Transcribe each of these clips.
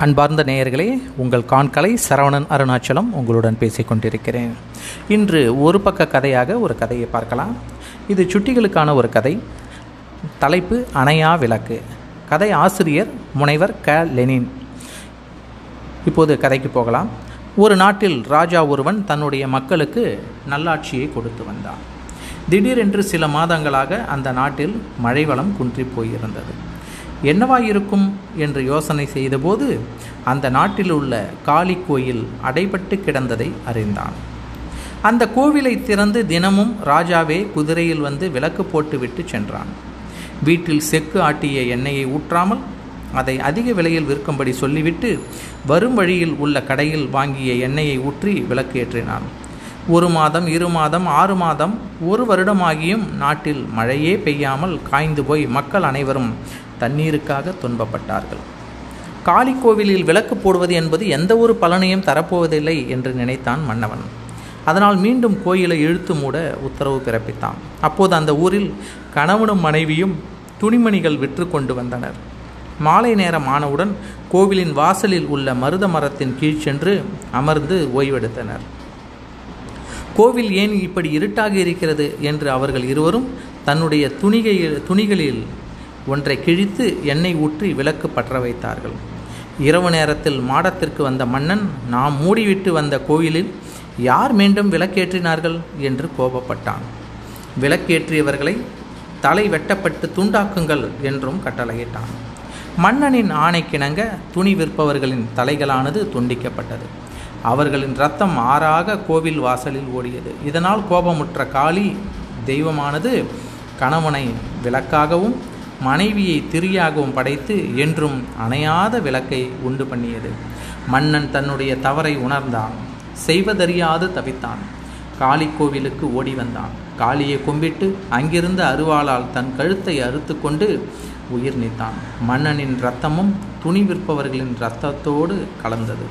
அன்பார்ந்த நேயர்களே உங்கள் காண்கலை சரவணன் அருணாச்சலம் உங்களுடன் பேசிக் கொண்டிருக்கிறேன். இன்று ஒரு பக்க கதையாக ஒரு கதையை பார்க்கலாம். இது சுட்டிகளுக்கான ஒரு கதை. தலைப்பு அணையா விளக்கு. கதை ஆசிரியர் முனைவர் க. லெனின். இப்போது கதைக்கு போகலாம். ஒரு நாட்டில் ராஜா ஒருவன் தன்னுடைய மக்களுக்கு நல்லாட்சியை கொடுத்து வந்தான். திடீரென்று சில மாதங்களாக அந்த நாட்டில் மழை வளம் குன்றி போயிருந்தது. என்னவாயிருக்கும் என்று யோசனை செய்தபோது அந்த நாட்டில் உள்ள காளி கோயில் அடைபட்டு கிடந்ததை அறிந்தான். அந்த கோவிலை திறந்து தினமும் ராஜாவே குதிரையில் வந்து விளக்கு போட்டுவிட்டு சென்றான். வீட்டில் செக்கு ஆட்டிய எண்ணெயை ஊற்றாமல் அதை அதிக விலையில் விற்கும்படி சொல்லிவிட்டு வரும் வழியில் உள்ள கடையில் வாங்கிய எண்ணெயை ஊற்றி விளக்கு ஏற்றினான். ஒரு மாதம் இரு மாதம் ஆறு மாதம் ஒரு வருடமாகியும் நாட்டில் மழையே பெய்யாமல் காய்ந்து போய் மக்கள் அனைவரும் தண்ணீருக்காக துன்பப்பட்டார்கள். காளி கோவிலில் விளக்கு போடுவது என்பது எந்த ஒரு பலனையும் தரப்போவதில்லை என்று நினைத்தான் மன்னவன். அதனால் மீண்டும் கோயிலை இழுத்து மூட உத்தரவு பிறப்பித்தான். அப்போது அந்த ஊரில் கணவனும் மனைவியும் துணிமணிகள் விற்று கொண்டு வந்தனர். மாலை நேரம் ஆனவுடன் கோவிலின் வாசலில் உள்ள மருத மரத்தின் கீழ் சென்று அமர்ந்து ஓய்வெடுத்தனர். கோவில் ஏன் இப்படி இருட்டாக இருக்கிறது என்று அவர்கள் இருவரும் தன்னுடைய துணிகையில் துணிகளில் ஒன்றை கிழித்து எண்ணெய் ஊற்றி விளக்கு பற்ற வைத்தார்கள். இரவு நேரத்தில் மாடத்திற்கு வந்த மன்னன் நாம் மூடிவிட்டு வந்த கோயிலில் யார் மீண்டும் விளக்கேற்றினார்கள்? என்று கோபப்பட்டான். விளக்கேற்றியவர்களை தலை வெட்டப்பட்டு துண்டாக்குங்கள் என்றும் கட்டளையிட்டான். மன்னனின் ஆணைக்கிணங்க துணி விற்பவர்களின் தலைகளானது துண்டிக்கப்பட்டது. அவர்களின் ரத்தம் ஆறாக கோவில் வாசலில் ஓடியது. இதனால் கோபமுற்ற காளி தெய்வமானது கணவனை விளக்காகவும் மனைவியை திரியாகவும் படைத்து என்றும் அணையாத விளக்கை உண்டு பண்ணியது. மன்னன் தன்னுடைய தவறை உணர்ந்தான். செய்வதறியாது தவித்தான். காளி கோவிலுக்கு ஓடி வந்தான். காளியை கும்பிட்டு அங்கிருந்த அருவாளால் தன் கழுத்தை அறுத்து கொண்டு உயிர் நீத்தான். மன்னனின் இரத்தமும் துணி விற்பவர்களின் இரத்தத்தோடு கலந்தது.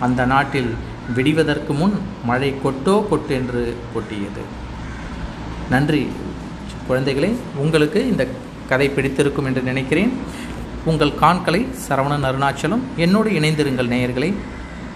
அந்த நாட்டில் விடிவதற்கு முன் மழை கொட்டோ கொட்டென்று கொட்டியது. நன்றி. குழந்தைகளே உங்களுக்கு இந்த கதை பிடித்திருக்கும் என்று நினைக்கிறேன். உங்கள் காண்களை சரவணன் அருணாச்சலம் என்னோடு இணைந்திருங்கள் நேயர்களை.